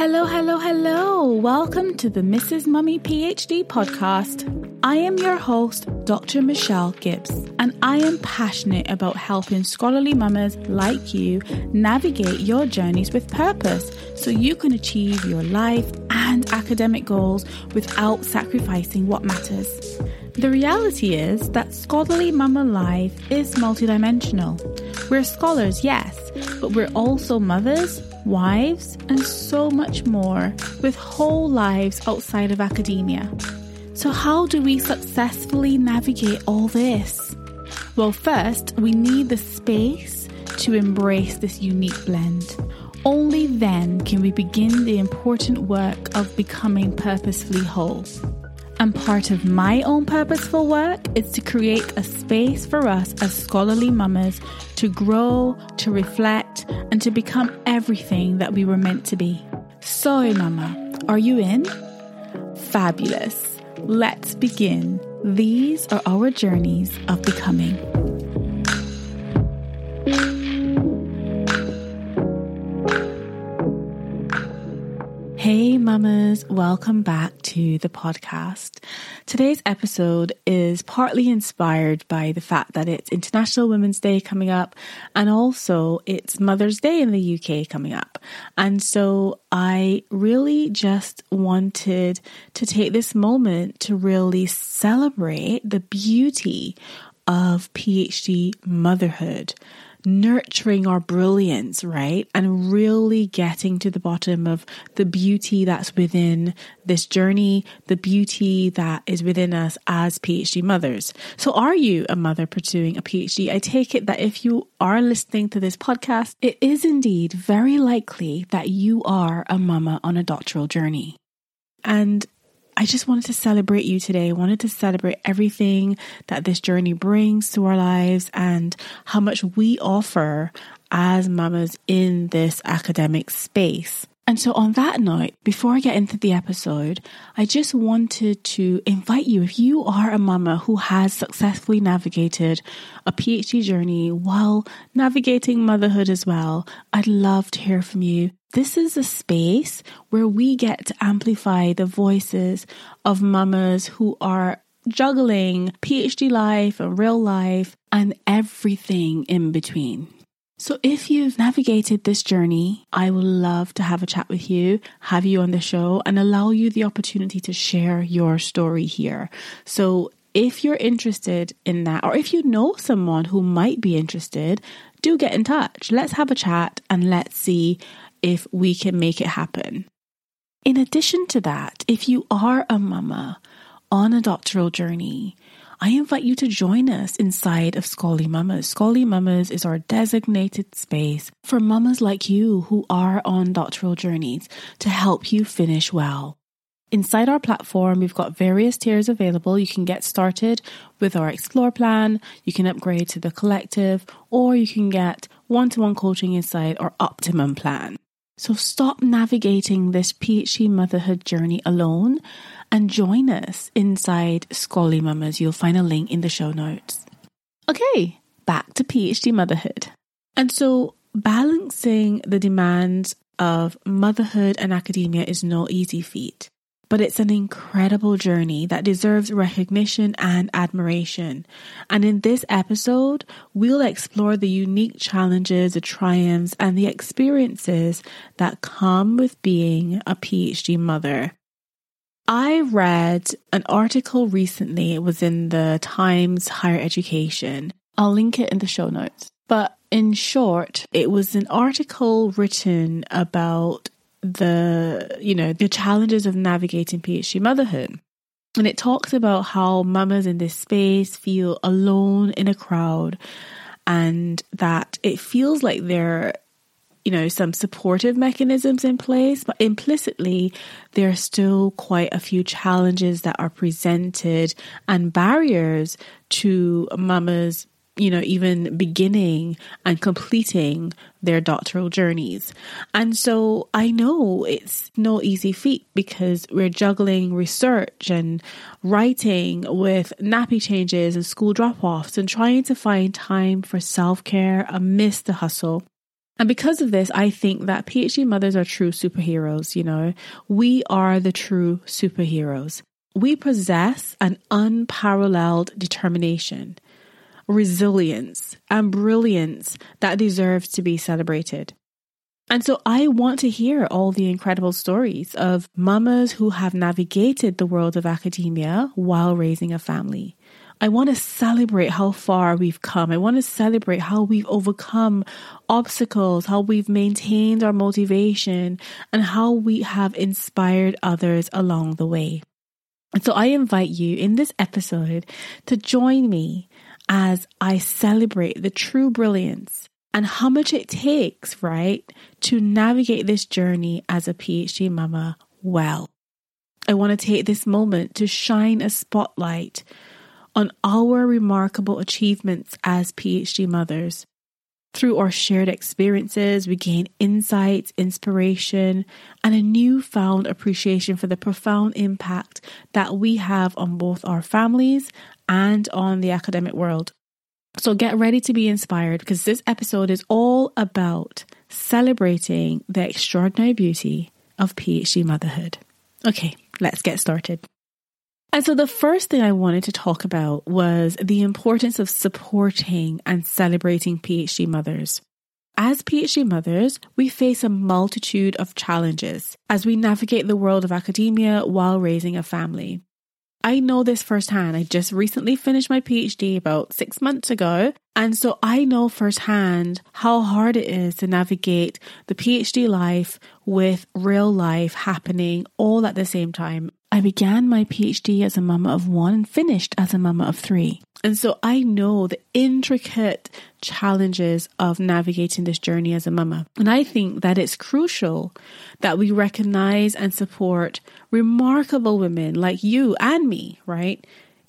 Hello, hello, hello. Welcome to the Mrs. Mummy PhD podcast. I am your host, Dr. Michelle Gibbs, and I am passionate about helping scholarly mamas like you navigate your journeys with purpose so you can achieve your life and academic goals without sacrificing what matters. The reality is that scholarly mama life is multidimensional. We're scholars, yes, but we're also mothers wives, and so much more with whole lives outside of academia. So, how do we successfully navigate all this? Well, first, we need the space to embrace this unique blend. Only then can we begin the important work of becoming purposefully whole. And part of my own purposeful work is to create a space for us as scholarly mamas to grow, to reflect, and to become everything that we were meant to be. So, mama, are you in? Fabulous. Let's begin. These are our journeys of becoming. Hey, mamas, welcome back to the podcast. Today's episode is partly inspired by the fact that it's International Women's Day coming up and also it's Mother's Day in the UK coming up. And so I really just wanted to take this moment to really celebrate the beauty of PhD motherhood nurturing our brilliance, right? And really getting to the bottom of the beauty that's within this journey, the beauty that is within us as PhD mothers. So, are you a mother pursuing a PhD? I take it that if you are listening to this podcast, it is indeed very likely that you are a mama on a doctoral journey. And I just wanted to celebrate you today. I wanted to celebrate everything that this journey brings to our lives and how much we offer as mamas in this academic space. And so, on that note, before I get into the episode, I just wanted to invite you if you are a mama who has successfully navigated a PhD journey while navigating motherhood as well, I'd love to hear from you. This is a space where we get to amplify the voices of mamas who are juggling PhD life and real life and everything in between. So, if you've navigated this journey, I would love to have a chat with you, have you on the show, and allow you the opportunity to share your story here. So, if you're interested in that, or if you know someone who might be interested, do get in touch. Let's have a chat and let's see if we can make it happen. In addition to that, if you are a mama on a doctoral journey, I invite you to join us inside of Scholarly Mamas. Scholarly Mamas is our designated space for mamas like you who are on doctoral journeys to help you finish well. Inside our platform, we've got various tiers available. You can get started with our Explore plan, you can upgrade to the collective, or you can get one to one coaching inside our Optimum plan. So stop navigating this PhD motherhood journey alone and join us inside Scholarly Mamas. You'll find a link in the show notes. Okay, back to PhD motherhood. And so balancing the demands of motherhood and academia is no easy feat, but it's an incredible journey that deserves recognition and admiration. And in this episode, we'll explore the unique challenges, the triumphs, and the experiences that come with being a PhD mother. I read an article recently, it was in the Times Higher Education. I'll link it in the show notes. But in short, it was an article written about the, you know, the challenges of navigating PhD motherhood. And it talks about how mamas in this space feel alone in a crowd and that it feels like they're you know, some supportive mechanisms in place, but implicitly, there are still quite a few challenges that are presented and barriers to mamas, you know, even beginning and completing their doctoral journeys. And so I know it's no easy feat because we're juggling research and writing with nappy changes and school drop offs and trying to find time for self care amidst the hustle And because of this, I think that PhD mothers are true superheroes, you know. We are the true superheroes. We possess an unparalleled determination, resilience, and brilliance that deserves to be celebrated. And so I want to hear all the incredible stories of mamas who have navigated the world of academia while raising a family. I want to celebrate how far we've come. I want to celebrate how we've overcome obstacles, how we've maintained our motivation, and how we have inspired others along the way. And so I invite you in this episode to join me as I celebrate the true brilliance and how much it takes, right, to navigate this journey as a PhD mama well. I want to take this moment to shine a spotlight on our remarkable achievements as PhD mothers. Through our shared experiences, we gain insights, inspiration, and a newfound appreciation for the profound impact that we have on both our families and on the academic world. So get ready to be inspired because this episode is all about celebrating the extraordinary beauty of PhD motherhood. Okay, let's get started. And so the first thing I wanted to talk about was the importance of supporting and celebrating PhD mothers. As PhD mothers, we face a multitude of challenges as we navigate the world of academia while raising a family. I know this firsthand. I just recently finished my PhD about six months ago. And so I know firsthand how hard it is to navigate the PhD life with real life happening all at the same time. I began my PhD as a mama of one and finished as a mama of three. And so I know the intricate challenges of navigating this journey as a mama. And I think that it's crucial that we recognize and support remarkable women like you and me, right,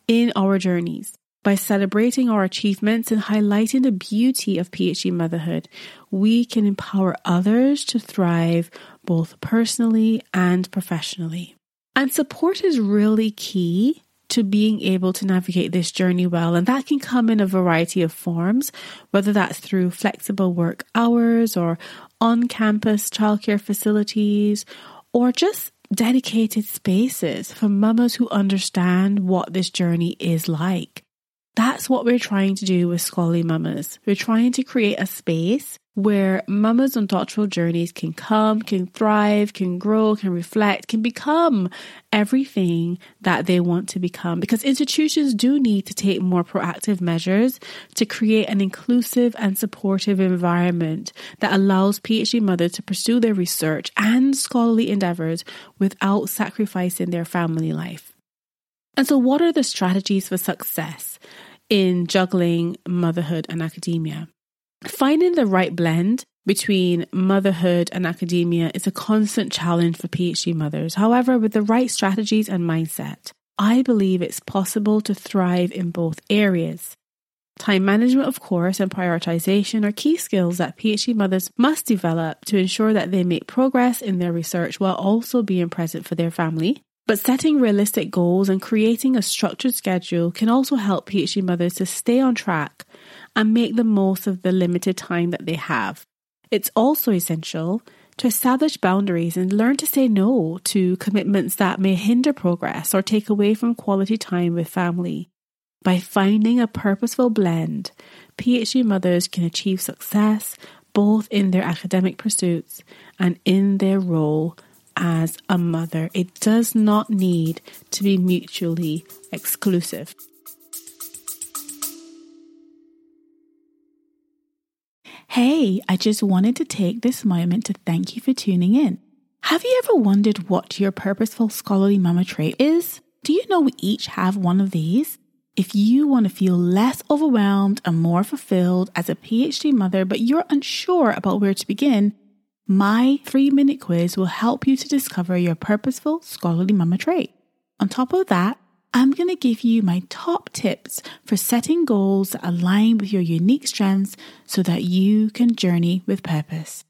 in our journeys. By celebrating our achievements and highlighting the beauty of PhD motherhood, we can empower others to thrive both personally and professionally. And support is really key to being able to navigate this journey well. And that can come in a variety of forms, whether that's through flexible work hours or on campus childcare facilities or just dedicated spaces for mamas who understand what this journey is like. That's what we're trying to do with Scholarly Mamas. We're trying to create a space where mamas on doctoral journeys can come, can thrive, can grow, can reflect, can become everything that they want to become. Because institutions do need to take more proactive measures to create an inclusive and supportive environment that allows PhD mothers to pursue their research and scholarly endeavors without sacrificing their family life. And so, what are the strategies for success in juggling motherhood and academia? Finding the right blend between motherhood and academia is a constant challenge for PhD mothers. However, with the right strategies and mindset, I believe it's possible to thrive in both areas. Time management, of course, and prioritization are key skills that PhD mothers must develop to ensure that they make progress in their research while also being present for their family. But setting realistic goals and creating a structured schedule can also help PhD mothers to stay on track and make the most of the limited time that they have. It's also essential to establish boundaries and learn to say no to commitments that may hinder progress or take away from quality time with family. By finding a purposeful blend, PhD mothers can achieve success both in their academic pursuits and in their role as a mother. It does not need to be mutually exclusive. Hey, I just wanted to take this moment to thank you for tuning in. Have you ever wondered what your purposeful scholarly mama trait is? Do you know we each have one of these? If you want to feel less overwhelmed and more fulfilled as a PhD mother, but you're unsure about where to begin, my three minute quiz will help you to discover your purposeful scholarly mama trait. On top of that, I'm going to give you my top tips for setting goals that align with your unique strengths so that you can journey with purpose.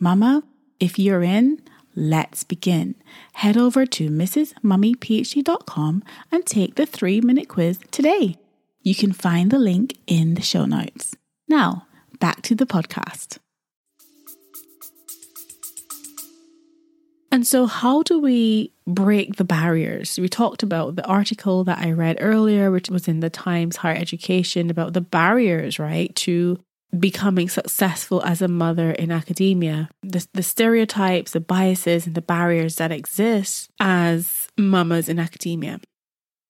Mama, if you're in, let's begin. Head over to mrsmummyphd.com and take the three minute quiz today. You can find the link in the show notes. Now, back to the podcast. And so, how do we break the barriers? We talked about the article that I read earlier, which was in the Times Higher Education, about the barriers, right, to becoming successful as a mother in academia. The, the stereotypes, the biases, and the barriers that exist as mamas in academia.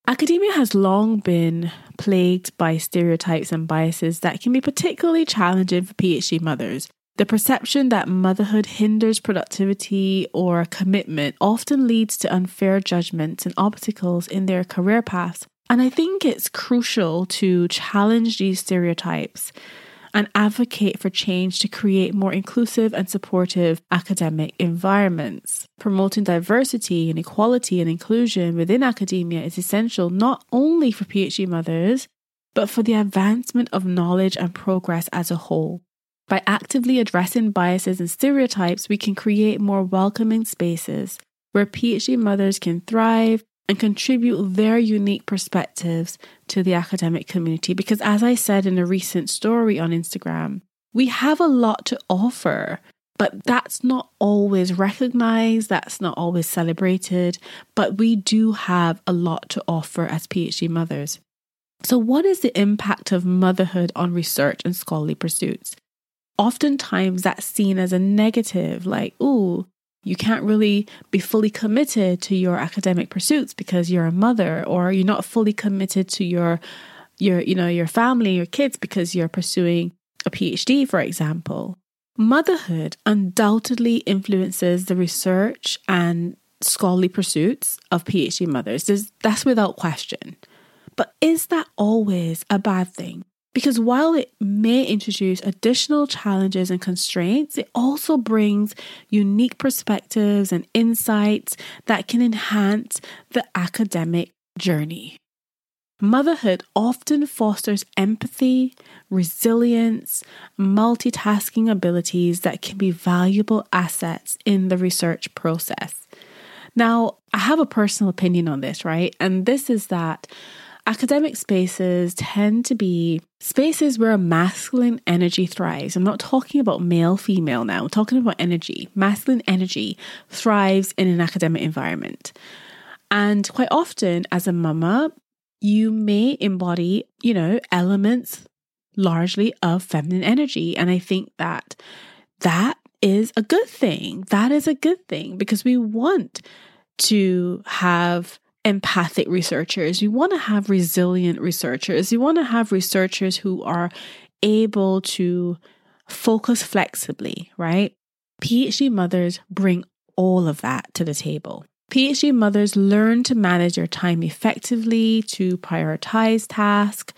Academia has long been plagued by stereotypes and biases that can be particularly challenging for PhD mothers. The perception that motherhood hinders productivity or commitment often leads to unfair judgments and obstacles in their career paths. And I think it's crucial to challenge these stereotypes and advocate for change to create more inclusive and supportive academic environments. Promoting diversity and equality and inclusion within academia is essential not only for PhD mothers, but for the advancement of knowledge and progress as a whole. By actively addressing biases and stereotypes, we can create more welcoming spaces where PhD mothers can thrive and contribute their unique perspectives to the academic community. Because, as I said in a recent story on Instagram, we have a lot to offer, but that's not always recognized, that's not always celebrated, but we do have a lot to offer as PhD mothers. So, what is the impact of motherhood on research and scholarly pursuits? Oftentimes, that's seen as a negative, like, ooh, you can't really be fully committed to your academic pursuits because you're a mother or you're not fully committed to your your you know your family your kids because you're pursuing a PhD for example. Motherhood undoubtedly influences the research and scholarly pursuits of PhD mothers. There's, that's without question. But is that always a bad thing because while it may introduce additional challenges and constraints, it also brings unique perspectives and insights that can enhance the academic journey. Motherhood often fosters empathy, resilience, multitasking abilities that can be valuable assets in the research process. Now, I have a personal opinion on this, right? And this is that academic spaces tend to be spaces where masculine energy thrives. I'm not talking about male, female now, I'm talking about energy. Masculine energy thrives in an academic environment. And quite often, as a mama, you may embody, you know, elements largely of feminine energy. And I think that that is a good thing. That is a good thing because we want to have empathic researchers. You want to have resilient researchers. You want to have researchers who are able to focus flexibly, right? PhD mothers bring all of that to the table. PhD mothers learn to manage their time effectively, to prioritize tasks,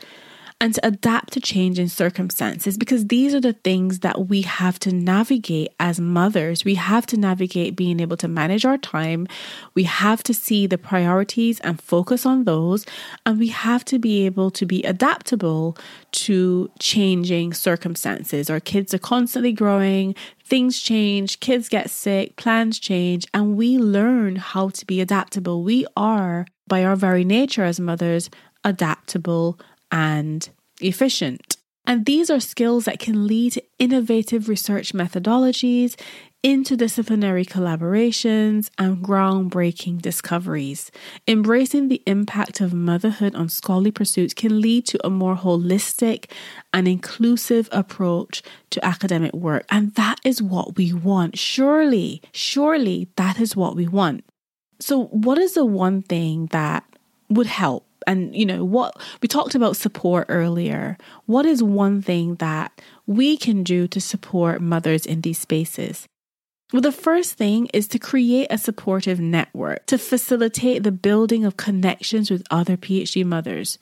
and to adapt to changing circumstances because these are the things that we have to navigate as mothers. We have to navigate being able to manage our time. We have to see the priorities and focus on those. And we have to be able to be adaptable to changing circumstances. Our kids are constantly growing, things change, kids get sick, plans change, and we learn how to be adaptable. We are, by our very nature as mothers, adaptable and efficient. And these are skills that can lead to innovative research methodologies, interdisciplinary collaborations, and groundbreaking discoveries. Embracing the impact of motherhood on scholarly pursuits can lead to a more holistic and inclusive approach to academic work. And that is what we want. Surely, surely that is what we want. So, what is the one thing that would help? And you know what we talked about support earlier what is one thing that we can do to support mothers in these spaces well, the first thing is to create a supportive network to facilitate the building of connections with other PhD mothers.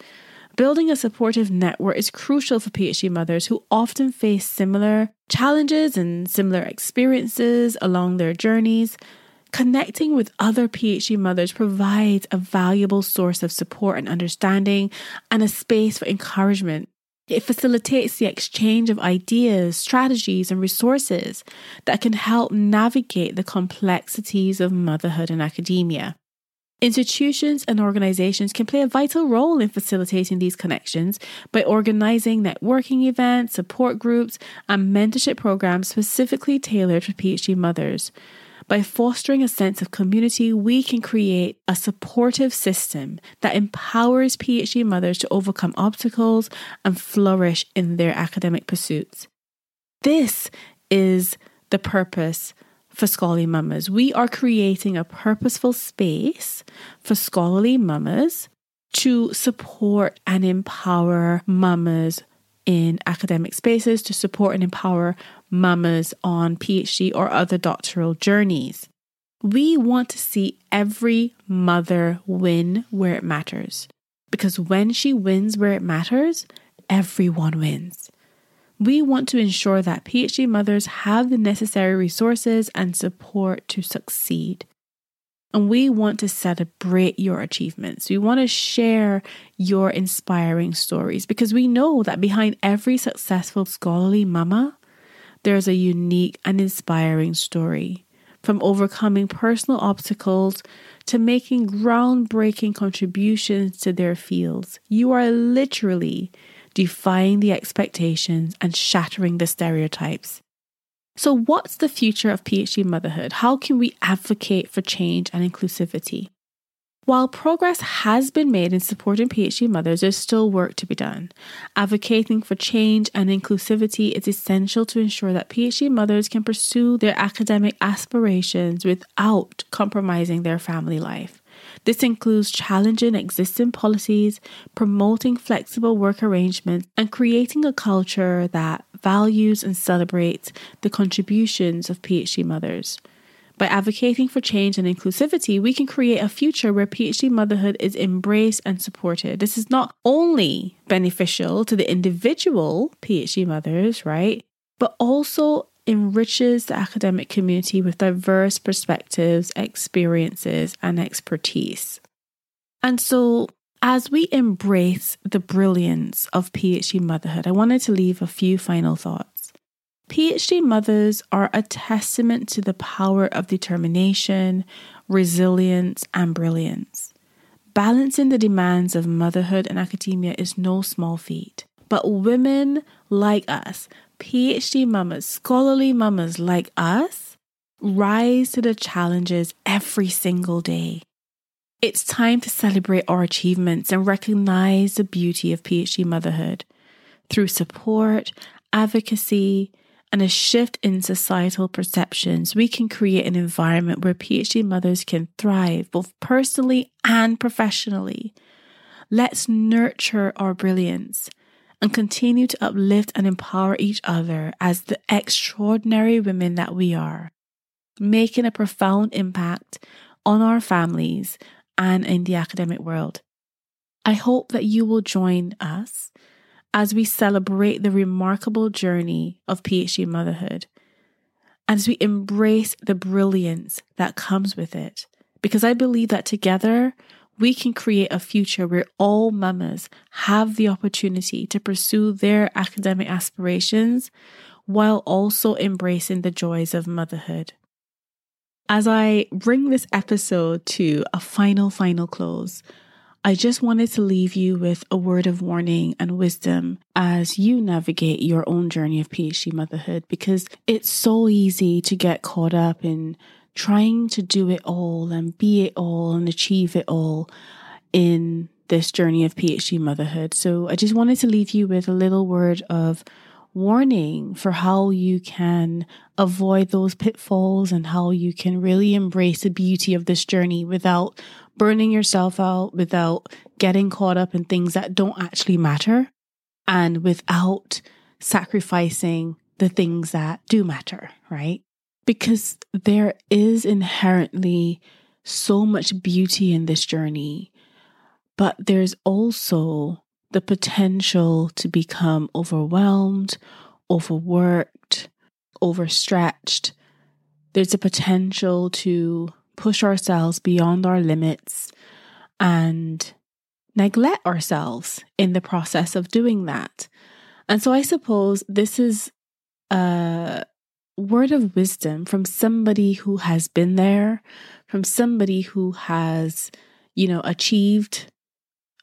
Building a supportive network is crucial for PhD mothers who often face similar challenges and similar experiences along their journeys. Connecting with other PhD mothers provides a valuable source of support and understanding and a space for encouragement. It facilitates the exchange of ideas, strategies, and resources that can help navigate the complexities of motherhood and academia. Institutions and organizations can play a vital role in facilitating these connections by organizing networking events, support groups, and mentorship programs specifically tailored for PhD mothers. By fostering a sense of community, we can create a supportive system that empowers PhD mothers to overcome obstacles and flourish in their academic pursuits. This is the purpose for scholarly mamas. We are creating a purposeful space for scholarly mamas to support and empower mamas in academic spaces, to support and empower mamas on PhD or other doctoral journeys. We want to see every mother win where it matters. Because when she wins where it matters, everyone wins. We want to ensure that PhD mothers have the necessary resources and support to succeed. And we want to celebrate your achievements. We want to share your inspiring stories because we know that behind every successful scholarly mama, there's a unique and inspiring story. From overcoming personal obstacles to making groundbreaking contributions to their fields, you are literally defying the expectations and shattering the stereotypes. So, what's the future of PhD motherhood? How can we advocate for change and inclusivity? While progress has been made in supporting PhD mothers, there's still work to be done. Advocating for change and inclusivity is essential to ensure that PhD mothers can pursue their academic aspirations without compromising their family life. This includes challenging existing policies, promoting flexible work arrangements, and creating a culture that values and celebrates the contributions of PhD mothers. By advocating for change and inclusivity, we can create a future where PhD motherhood is embraced and supported. This is not only beneficial to the individual PhD mothers, right? But also enriches the academic community with diverse perspectives, experiences, and expertise. And so, as we embrace the brilliance of PhD motherhood, I wanted to leave a few final thoughts. PhD mothers are a testament to the power of determination, resilience, and brilliance. Balancing the demands of motherhood and academia is no small feat. But women like us PhD mamas, scholarly mamas like us, rise to the challenges every single day. It's time to celebrate our achievements and recognize the beauty of PhD motherhood. Through support, advocacy, and a shift in societal perceptions, we can create an environment where PhD mothers can thrive both personally and professionally. Let's nurture our brilliance and continue to uplift and empower each other as the extraordinary women that we are, making a profound impact on our families and in the academic world. I hope that you will join us as we celebrate the remarkable journey of PhD motherhood and as we embrace the brilliance that comes with it. Because I believe that together we can create a future where all mamas have the opportunity to pursue their academic aspirations while also embracing the joys of motherhood. As I bring this episode to a final, final close, I just wanted to leave you with a word of warning and wisdom as you navigate your own journey of PhD motherhood because it's so easy to get caught up in trying to do it all and be it all and achieve it all in this journey of PhD motherhood. So I just wanted to leave you with a little word of warning for how you can avoid those pitfalls and how you can really embrace the beauty of this journey without burning yourself out, without getting caught up in things that don't actually matter, and without sacrificing the things that do matter, right? because there is inherently so much beauty in this journey, but there's also the potential to become overwhelmed, overworked, overstretched. There's a potential to push ourselves beyond our limits and neglect ourselves in the process of doing that. And so I suppose this is a word of wisdom from somebody who has been there, from somebody who has, you know, achieved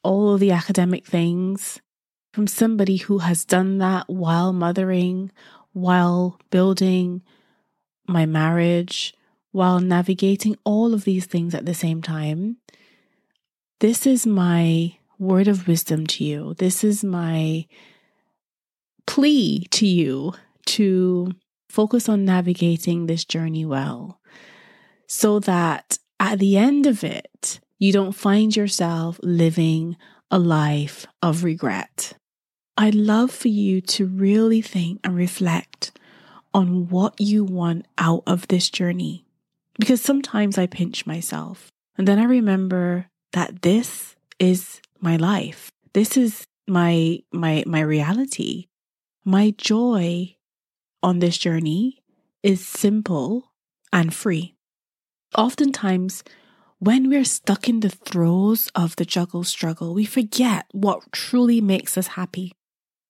all the academic things, from somebody who has done that while mothering, while building my marriage, while navigating all of these things at the same time, this is my word of wisdom to you. This is my plea to you to focus on navigating this journey well so that at the end of it, you don't find yourself living a life of regret. I'd love for you to really think and reflect on what you want out of this journey. Because sometimes I pinch myself and then I remember that this is my life. This is my my my reality. My joy on this journey is simple and free. Oftentimes, when we're stuck in the throes of the juggle struggle, we forget what truly makes us happy.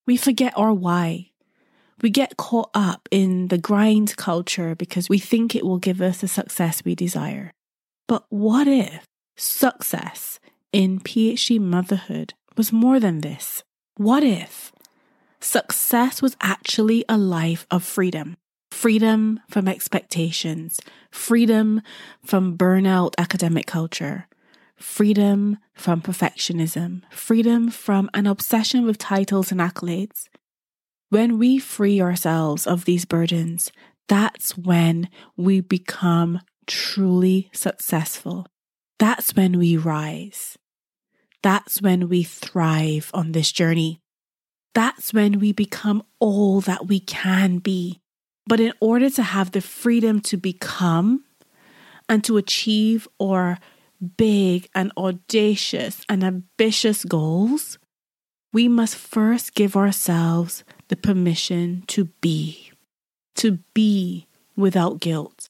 We forget our why. We get caught up in the grind culture because we think it will give us the success we desire. But what if success in PhD motherhood was more than this? What if success was actually a life of freedom? Freedom from expectations, freedom from burnout academic culture, freedom from perfectionism, freedom from an obsession with titles and accolades. When we free ourselves of these burdens, that's when we become truly successful. That's when we rise. That's when we thrive on this journey. That's when we become all that we can be. But in order to have the freedom to become and to achieve our big and audacious and ambitious goals, we must first give ourselves the permission to be, to be without guilt,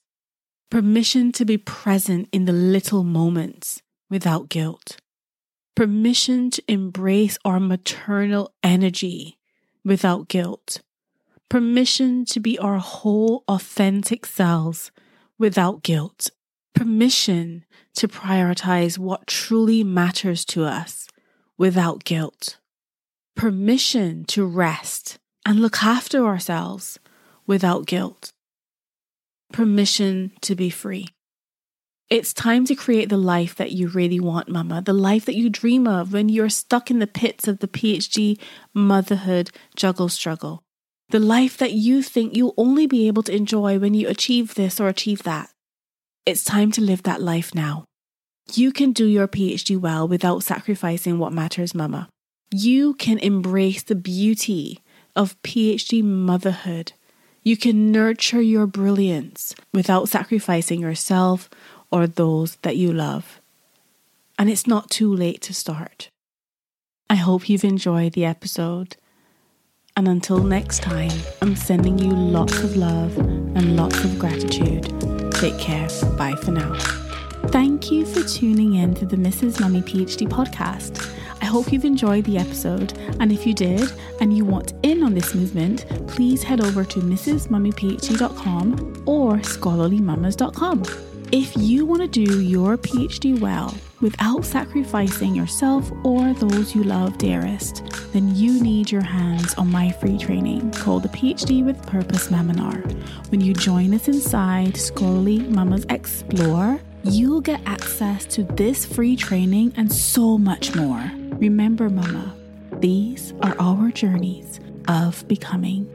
permission to be present in the little moments without guilt, permission to embrace our maternal energy without guilt, permission to be our whole authentic selves without guilt, permission to prioritize what truly matters to us without guilt, permission to rest and look after ourselves without guilt, permission to be free. It's time to create the life that you really want, Mama, the life that you dream of when you're stuck in the pits of the PhD motherhood juggle struggle. The life that you think you'll only be able to enjoy when you achieve this or achieve that. It's time to live that life now. You can do your PhD well without sacrificing what matters, Mama. You can embrace the beauty of PhD motherhood. You can nurture your brilliance without sacrificing yourself or those that you love. And it's not too late to start. I hope you've enjoyed the episode. And until next time, I'm sending you lots of love and lots of gratitude. Take care. Bye for now. Thank you for tuning in to the Mrs. Mummy PhD podcast. I hope you've enjoyed the episode, and if you did and you want in on this movement, please head over to mrsmummyphd.com or scholarlymamas.com. If you want to do your PhD well without sacrificing yourself or those you love dearest, then you need your hands on my free training called the PhD with Purpose Maminar. When you join us inside Scholarly Mamas Explore, you'll get access to this free training and so much more. Remember, Mama, these are our journeys of becoming.